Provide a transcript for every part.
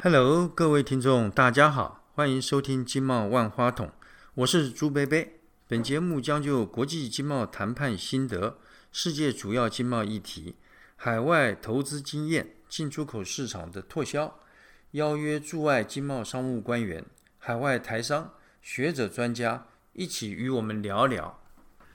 Hello，各位听众，大家好，欢迎收听经贸万花筒，我是朱贝贝。本节目将就国际经贸谈判心得、世界主要经贸议题、海外投资经验、进出口市场的拓销，邀约驻外经贸商务官员、海外台商、学者专家一起与我们聊聊。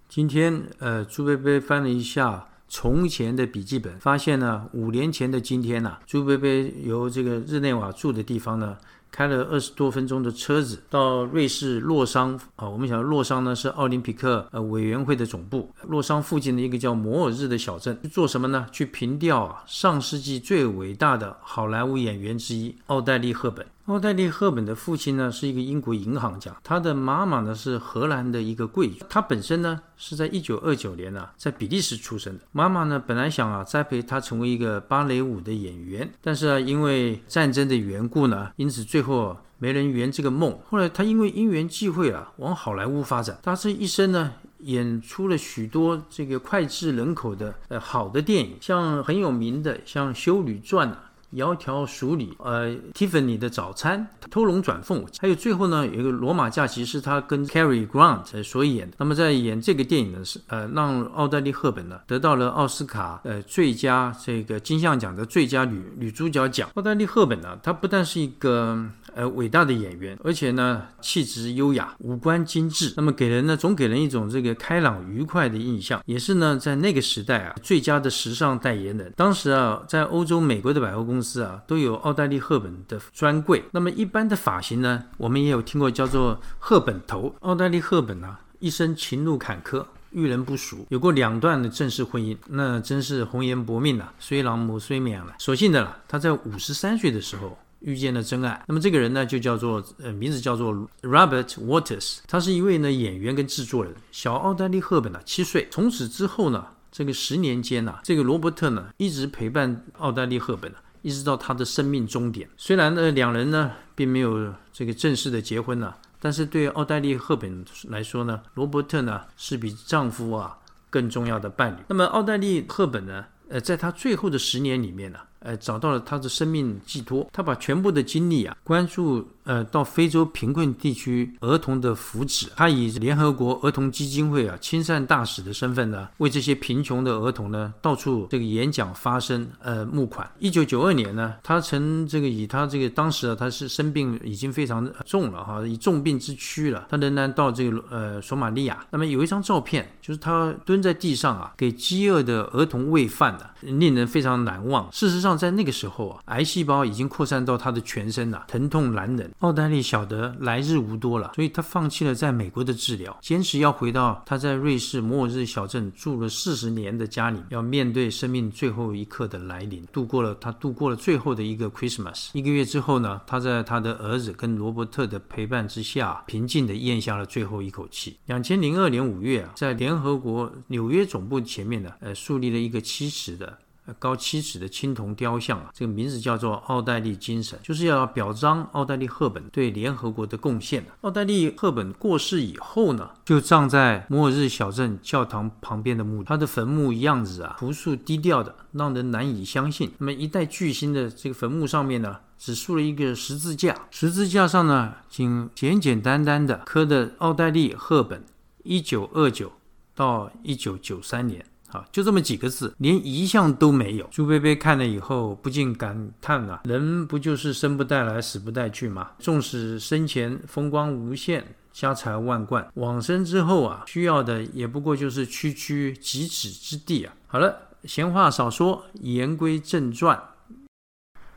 今天，呃，朱贝贝翻了一下。从前的笔记本发现呢，五年前的今天呢，朱贝贝由这个日内瓦住的地方呢，开了二十多分钟的车子到瑞士洛桑啊。我们想洛桑呢是奥林匹克呃委员会的总部，洛桑附近的一个叫摩尔日的小镇，做什么呢？去凭吊啊上世纪最伟大的好莱坞演员之一奥黛丽·赫本。奥黛丽·赫本的父亲呢是一个英国银行家，他的妈妈呢是荷兰的一个贵族。他本身呢是在一九二九年呢在比利时出生的。妈妈呢本来想啊栽培他成为一个芭蕾舞的演员，但是啊因为战争的缘故呢，因此最后没人圆这个梦。后来他因为因缘际会啊往好莱坞发展，他这一生呢演出了许多这个脍炙人口的呃好的电影，像很有名的像《修女传》啊。窈窕淑女，呃，Tiffany 的早餐，偷龙转凤，还有最后呢，有一个罗马假期是他跟 Cary Grant 所演的。那么在演这个电影呢，是呃，让奥黛丽·赫本呢得到了奥斯卡呃最佳这个金像奖的最佳女女主角奖。奥黛丽·赫本呢，她不但是一个。呃，伟大的演员，而且呢，气质优雅，五官精致，那么给人呢，总给人一种这个开朗愉快的印象，也是呢，在那个时代啊，最佳的时尚代言人。当时啊，在欧洲、美国的百货公啊，都有奥黛丽·赫本的专柜。那么一般的发型呢，我们也有听过叫做赫本头。奥黛丽·赫本啊，一生情路坎坷，遇人不淑，有过两段的正式婚姻，那真是红颜薄命啊，虽郎莫虽免了。所幸的了，她在五十三岁的时候。遇见了真爱，那么这个人呢，就叫做呃，名字叫做 Robert Waters，他是一位呢演员跟制作人。小奥黛丽·赫本呢七岁，从此之后呢，这个十年间呢，这个罗伯特呢一直陪伴奥黛丽·赫本呢，一直到他的生命终点。虽然呢两人呢并没有这个正式的结婚呢，但是对奥黛丽·赫本来说呢，罗伯特呢是比丈夫啊更重要的伴侣。那么奥黛丽·赫本呢，呃，在她最后的十年里面呢。呃，找到了他的生命寄托，他把全部的精力啊，关注呃到非洲贫困地区儿童的福祉。他以联合国儿童基金会啊亲善大使的身份呢，为这些贫穷的儿童呢到处这个演讲发声，呃募款。一九九二年呢，他曾这个以他这个当时啊他是生病已经非常重了哈，以重病之躯了，他仍然到这个呃索马利亚。那么有一张照片，就是他蹲在地上啊，给饥饿的儿童喂饭的，令人非常难忘。事实上。在那个时候啊，癌细胞已经扩散到他的全身了，疼痛难忍。奥黛丽晓得来日无多了，所以她放弃了在美国的治疗，坚持要回到她在瑞士摩尔日小镇住了四十年的家里，要面对生命最后一刻的来临，度过了她度过了最后的一个 Christmas。一个月之后呢，她在她的儿子跟罗伯特的陪伴之下，平静地咽下了最后一口气。两千零二年五月啊，在联合国纽约总部前面呢，呃，树立了一个七尺的。高七尺的青铜雕像啊，这个名字叫做奥黛丽精神，就是要表彰奥黛丽赫本对联合国的贡献。奥黛丽赫本过世以后呢，就葬在摩尔日小镇教堂旁边的墓。她的坟墓样子啊，朴素低调的，让人难以相信。那么一代巨星的这个坟墓上面呢，只竖了一个十字架，十字架上呢，仅简简单单的刻的奥黛丽赫本，一九二九到一九九三年。啊，就这么几个字，连遗像都没有。朱贝贝看了以后，不禁感叹啊：人不就是生不带来，死不带去吗？纵使生前风光无限，家财万贯，往生之后啊，需要的也不过就是区区几尺之地啊。好了，闲话少说，言归正传。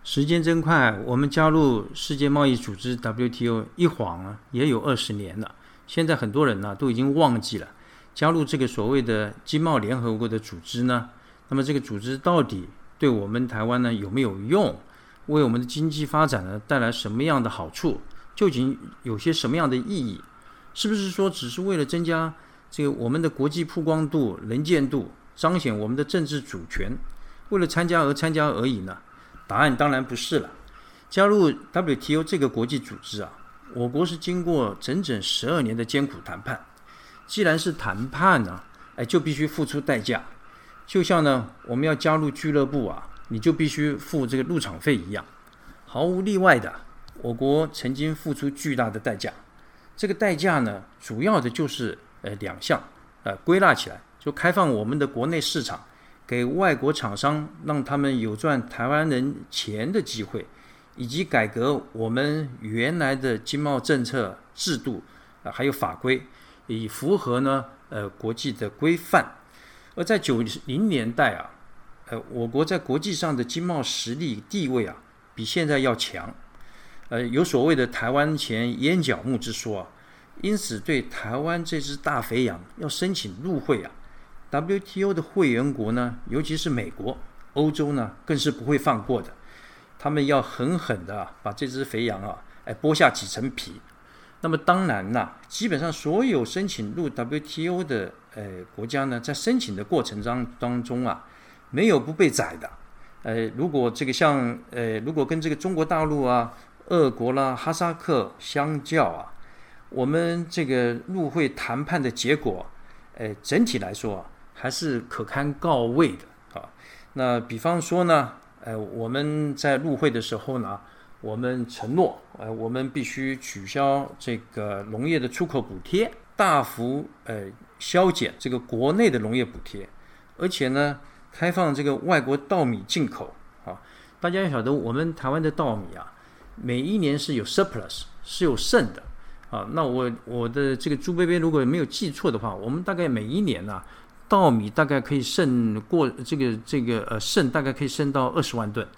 时间真快，我们加入世界贸易组织 WTO 一晃啊，也有二十年了。现在很多人呢，都已经忘记了。加入这个所谓的经贸联合国的组织呢？那么这个组织到底对我们台湾呢有没有用？为我们的经济发展呢带来什么样的好处？究竟有些什么样的意义？是不是说只是为了增加这个我们的国际曝光度、能见度，彰显我们的政治主权，为了参加而参加而已呢？答案当然不是了。加入 WTO 这个国际组织啊，我国是经过整整十二年的艰苦谈判。既然是谈判呢，哎，就必须付出代价。就像呢，我们要加入俱乐部啊，你就必须付这个入场费一样。毫无例外的，我国曾经付出巨大的代价。这个代价呢，主要的就是呃两项，呃归纳起来就开放我们的国内市场，给外国厂商让他们有赚台湾人钱的机会，以及改革我们原来的经贸政策制度啊，还有法规，以符合呢呃国际的规范。而在九零年代啊，呃，我国在国际上的经贸实力地位啊，比现在要强，呃，有所谓的“台湾前烟角木”之说啊，因此对台湾这只大肥羊要申请入会啊，WTO 的会员国呢，尤其是美国、欧洲呢，更是不会放过的，他们要狠狠的把这只肥羊啊，哎，剥下几层皮。那么当然啦，基本上所有申请入 WTO 的。呃，国家呢在申请的过程当当中啊，没有不被宰的。呃，如果这个像呃，如果跟这个中国大陆啊、俄国啦、哈萨克相较啊，我们这个入会谈判的结果，呃，整体来说，还是可堪告慰的啊。那比方说呢，呃，我们在入会的时候呢，我们承诺，呃，我们必须取消这个农业的出口补贴，大幅呃。削减这个国内的农业补贴，而且呢，开放这个外国稻米进口啊。大家要晓得，我们台湾的稻米啊，每一年是有 surplus，是有剩的啊。那我我的这个朱贝贝如果没有记错的话，我们大概每一年呢，稻米大概可以剩过这个这个呃剩大概可以剩到二十万吨。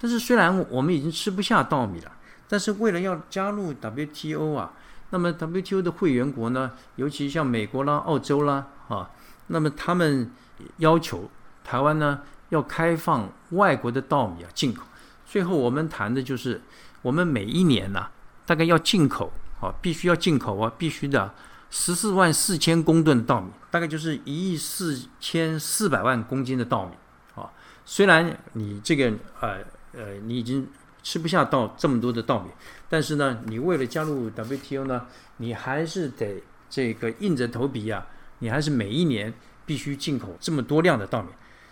但是虽然我们已经吃不下稻米了，但是为了要加入 WTO 啊。那么 WTO 的会员国呢，尤其像美国啦、澳洲啦，啊，那么他们要求台湾呢要开放外国的稻米啊进口。最后我们谈的就是，我们每一年呐，大概要进口啊，必须要进口啊，必须的十四万四千公吨的稻米，大概就是一亿四千四百万公斤的稻米啊。虽然你这个呃呃，你已经。吃不下稻这么多的稻米，但是呢，你为了加入 WTO 呢，你还是得这个硬着头皮呀，你还是每一年必须进口这么多量的稻米。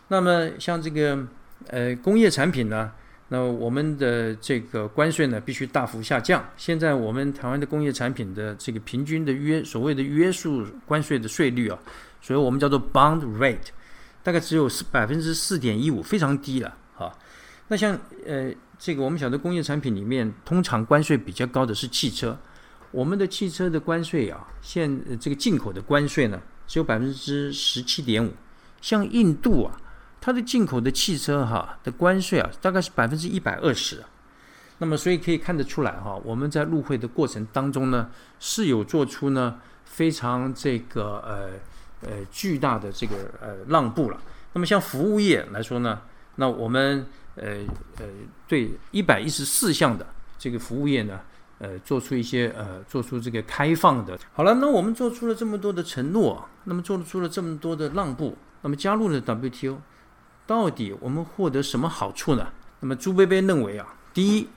那么像这个呃工业产品呢，那我们的这个关税呢必须大幅下降。现在我们台湾的工业产品的这个平均的约所谓的约束关税的税率啊，所以我们叫做 bond rate，大概只有四百分之四点一五，非常低了啊。那像呃。这个我们晓得，工业产品里面通常关税比较高的是汽车。我们的汽车的关税啊，现这个进口的关税呢，只有百分之十七点五。像印度啊，它的进口的汽车哈的关税啊，大概是百分之一百二十。那么，所以可以看得出来哈，我们在入会的过程当中呢，是有做出呢非常这个呃呃巨大的这个呃让步了。那么，像服务业来说呢，那我们。呃呃，对一百一十四项的这个服务业呢，呃，做出一些呃，做出这个开放的。好了，那我们做出了这么多的承诺，那么做出了这么多的让步，那么加入了 WTO，到底我们获得什么好处呢？那么朱贝贝认为啊，第一，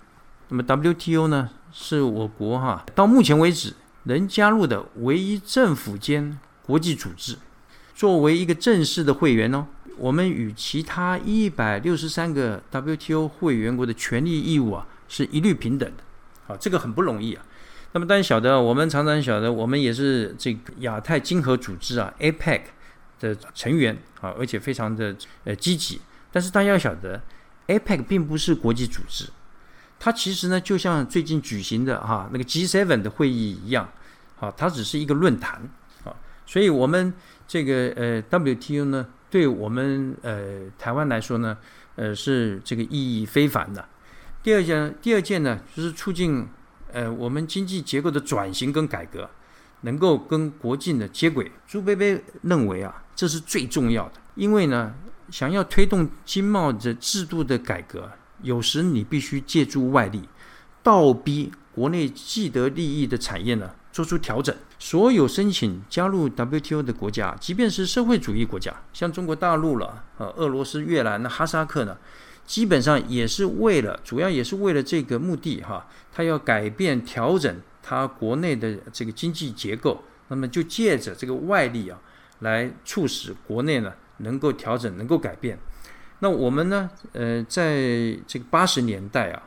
那么 WTO 呢，是我国哈到目前为止能加入的唯一政府间国际组织，作为一个正式的会员哦。我们与其他一百六十三个 WTO 会员国的权利义务啊，是一律平等的。好，这个很不容易啊。那么大家晓得，我们常常晓得，我们也是这个亚太经合组织啊 （APEC） 的成员啊，而且非常的呃积极。但是大家要晓得，APEC 并不是国际组织，它其实呢，就像最近举行的哈那个 G7 的会议一样，好，它只是一个论坛。所以我们这个呃 WTO 呢。对我们呃台湾来说呢，呃是这个意义非凡的。第二件，第二件呢，就是促进呃我们经济结构的转型跟改革，能够跟国际的接轨。朱贝贝认为啊，这是最重要的，因为呢，想要推动经贸的制度的改革，有时你必须借助外力，倒逼国内既得利益的产业呢。做出调整，所有申请加入 WTO 的国家，即便是社会主义国家，像中国大陆了，呃，俄罗斯、越南、哈萨克呢，基本上也是为了，主要也是为了这个目的哈，他要改变、调整他国内的这个经济结构，那么就借着这个外力啊，来促使国内呢能够调整、能够改变。那我们呢，呃，在这个八十年代啊，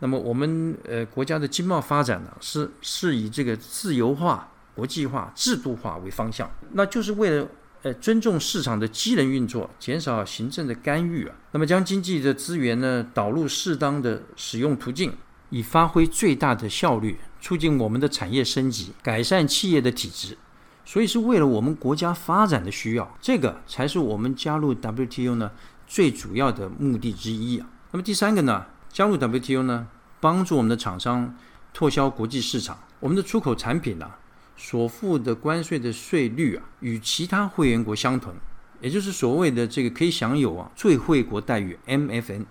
那么我们呃国家的经贸发展呢，是是以这个自由化、国际化、制度化为方向，那就是为了呃尊重市场的机能运作，减少行政的干预啊。那么将经济的资源呢导入适当的使用途径，以发挥最大的效率，促进我们的产业升级，改善企业的体质。所以是为了我们国家发展的需要，这个才是我们加入 WTO 呢最主要的目的之一啊。那么第三个呢，加入 WTO 呢，帮助我们的厂商拓销国际市场，我们的出口产品呢所付的关税的税率啊，与其他会员国相同，也就是所谓的这个可以享有啊最惠国待遇 MFN。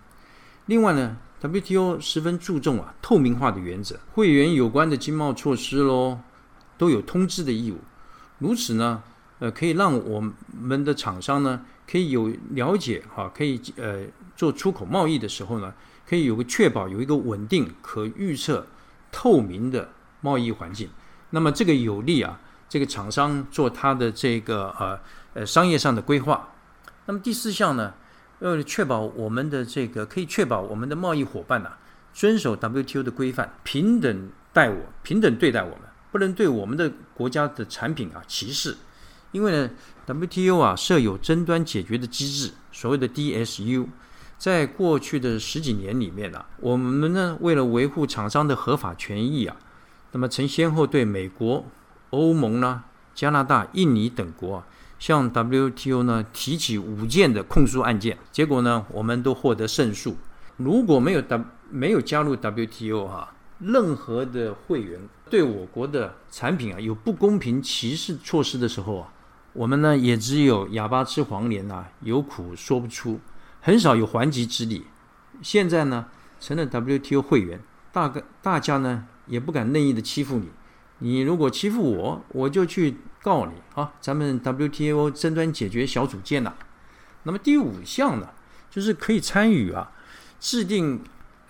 另外呢，WTO 十分注重啊透明化的原则，会员有关的经贸措施喽都有通知的义务。如此呢，呃，可以让我们的厂商呢，可以有了解哈，可以呃做出口贸易的时候呢，可以有个确保有一个稳定、可预测、透明的贸易环境。那么这个有利啊，这个厂商做他的这个呃呃商业上的规划。那么第四项呢，为了确保我们的这个可以确保我们的贸易伙伴呐遵守 WTO 的规范，平等待我，平等对待我们。不能对我们的国家的产品啊歧视，因为呢，WTO 啊设有争端解决的机制，所谓的 DSU，在过去的十几年里面啊，我们呢为了维护厂商的合法权益啊，那么曾先后对美国、欧盟呢、加拿大、印尼等国啊，向 WTO 呢提起五件的控诉案件，结果呢，我们都获得胜诉。如果没有 W 没有加入 WTO 哈。任何的会员对我国的产品啊有不公平歧视措施的时候啊，我们呢也只有哑巴吃黄连呐，有苦说不出，很少有还击之力。现在呢成了 WTO 会员，大概大家呢也不敢任意的欺负你。你如果欺负我，我就去告你啊！咱们 WTO 争端解决小组见呐。那么第五项呢，就是可以参与啊制定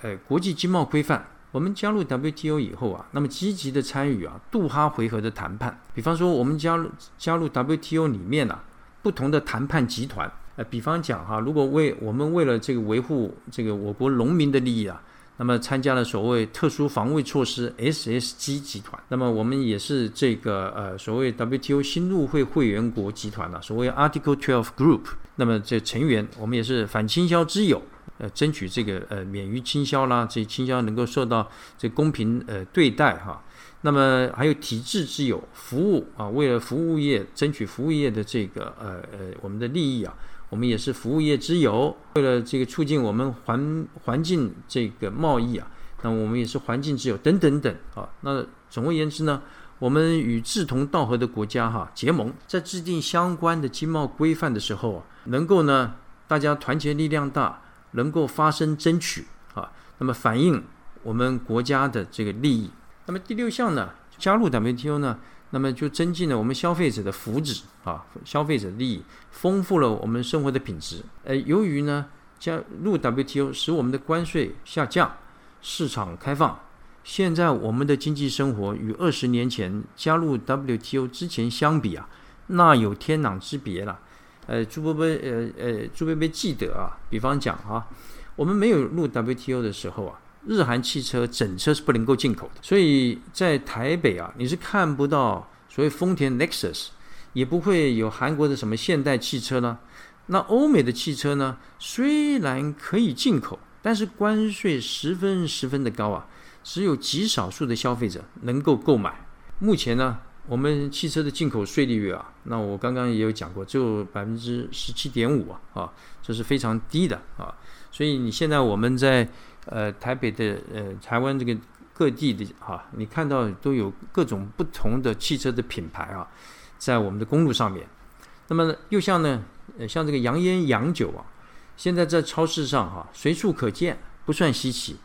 呃国际经贸规范。我们加入 WTO 以后啊，那么积极的参与啊杜哈回合的谈判。比方说，我们加入加入 WTO 里面啊，不同的谈判集团。呃，比方讲哈，如果为我们为了这个维护这个我国农民的利益啊，那么参加了所谓特殊防卫措施 SSG 集团。那么我们也是这个呃所谓 WTO 新入会会员国集团了，所谓 Article Twelve Group。那么这成员，我们也是反倾销之友。呃，争取这个呃免于倾销啦，这倾销能够受到这公平呃对待哈。那么还有体制之友服务啊，为了服务业争取服务业的这个呃呃我们的利益啊，我们也是服务业之友。为了这个促进我们环环境这个贸易啊，那我们也是环境之友等等等啊。那总而言之呢，我们与志同道合的国家哈结盟，在制定相关的经贸规范的时候啊，能够呢大家团结力量大。能够发声争取啊，那么反映我们国家的这个利益。那么第六项呢，加入 WTO 呢，那么就增进了我们消费者的福祉啊，消费者利益，丰富了我们生活的品质。呃，由于呢加入 WTO 使我们的关税下降，市场开放，现在我们的经济生活与二十年前加入 WTO 之前相比啊，那有天壤之别了。呃，朱伯伯，呃呃，朱伯伯记得啊，比方讲啊，我们没有入 WTO 的时候啊，日韩汽车整车是不能够进口的，所以在台北啊，你是看不到所谓丰田 Lexus，也不会有韩国的什么现代汽车呢。那欧美的汽车呢，虽然可以进口，但是关税十分十分的高啊，只有极少数的消费者能够购买。目前呢。我们汽车的进口税利率啊，那我刚刚也有讲过，只有百分之十七点五啊，啊，这是非常低的啊。所以你现在我们在呃台北的呃台湾这个各地的哈，你看到都有各种不同的汽车的品牌啊，在我们的公路上面。那么又像呢，呃像这个洋烟洋酒啊，现在在超市上哈随处可见，不算稀奇。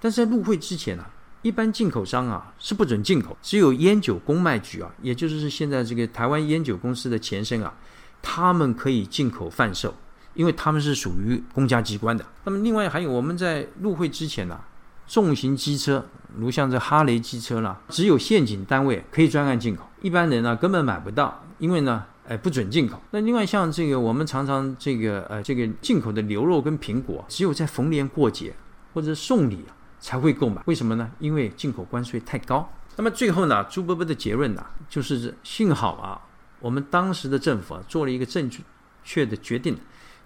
但是在入会之前呢。一般进口商啊是不准进口，只有烟酒公卖局啊，也就是现在这个台湾烟酒公司的前身啊，他们可以进口贩售，因为他们是属于公家机关的。那么另外还有我们在入会之前呢，重型机车，如像这哈雷机车呢，只有县警单位可以专案进口，一般人呢根本买不到，因为呢，哎不准进口。那另外像这个我们常常这个呃这个进口的牛肉跟苹果，只有在逢年过节或者送礼啊。才会购买。为什么呢？因为进口关税太高。那么最后呢，朱伯伯的结论呢，就是幸好啊，我们当时的政府啊做了一个正确的决定，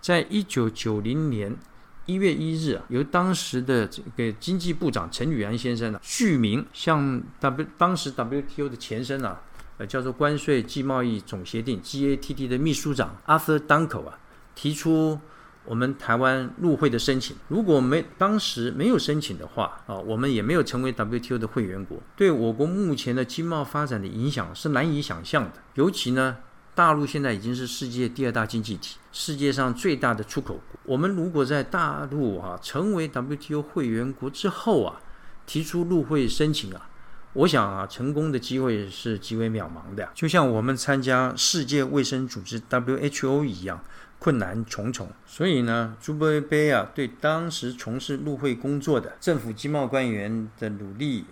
在一九九零年一月一日啊，由当时的这个经济部长陈宇安先生呢，续名向 W 当时 WTO 的前身啊，呃叫做关税暨贸易总协定 GATT 的秘书长 Arthur Dunkel 啊，提出。我们台湾入会的申请，如果没当时没有申请的话啊，我们也没有成为 WTO 的会员国，对我国目前的经贸发展的影响是难以想象的。尤其呢，大陆现在已经是世界第二大经济体，世界上最大的出口国。我们如果在大陆啊成为 WTO 会员国之后啊，提出入会申请啊，我想啊，成功的机会是极为渺茫的。就像我们参加世界卫生组织 WHO 一样。困难重重，所以呢，朱伯贝啊，对当时从事入会工作的政府经贸官员的努力，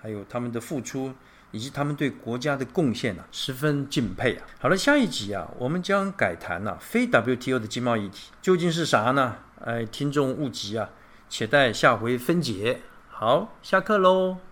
还有他们的付出，以及他们对国家的贡献呢，十分敬佩啊。好了，下一集啊，我们将改谈呢非 WTO 的经贸议题究竟是啥呢？哎，听众勿急啊，且待下回分解。好，下课喽。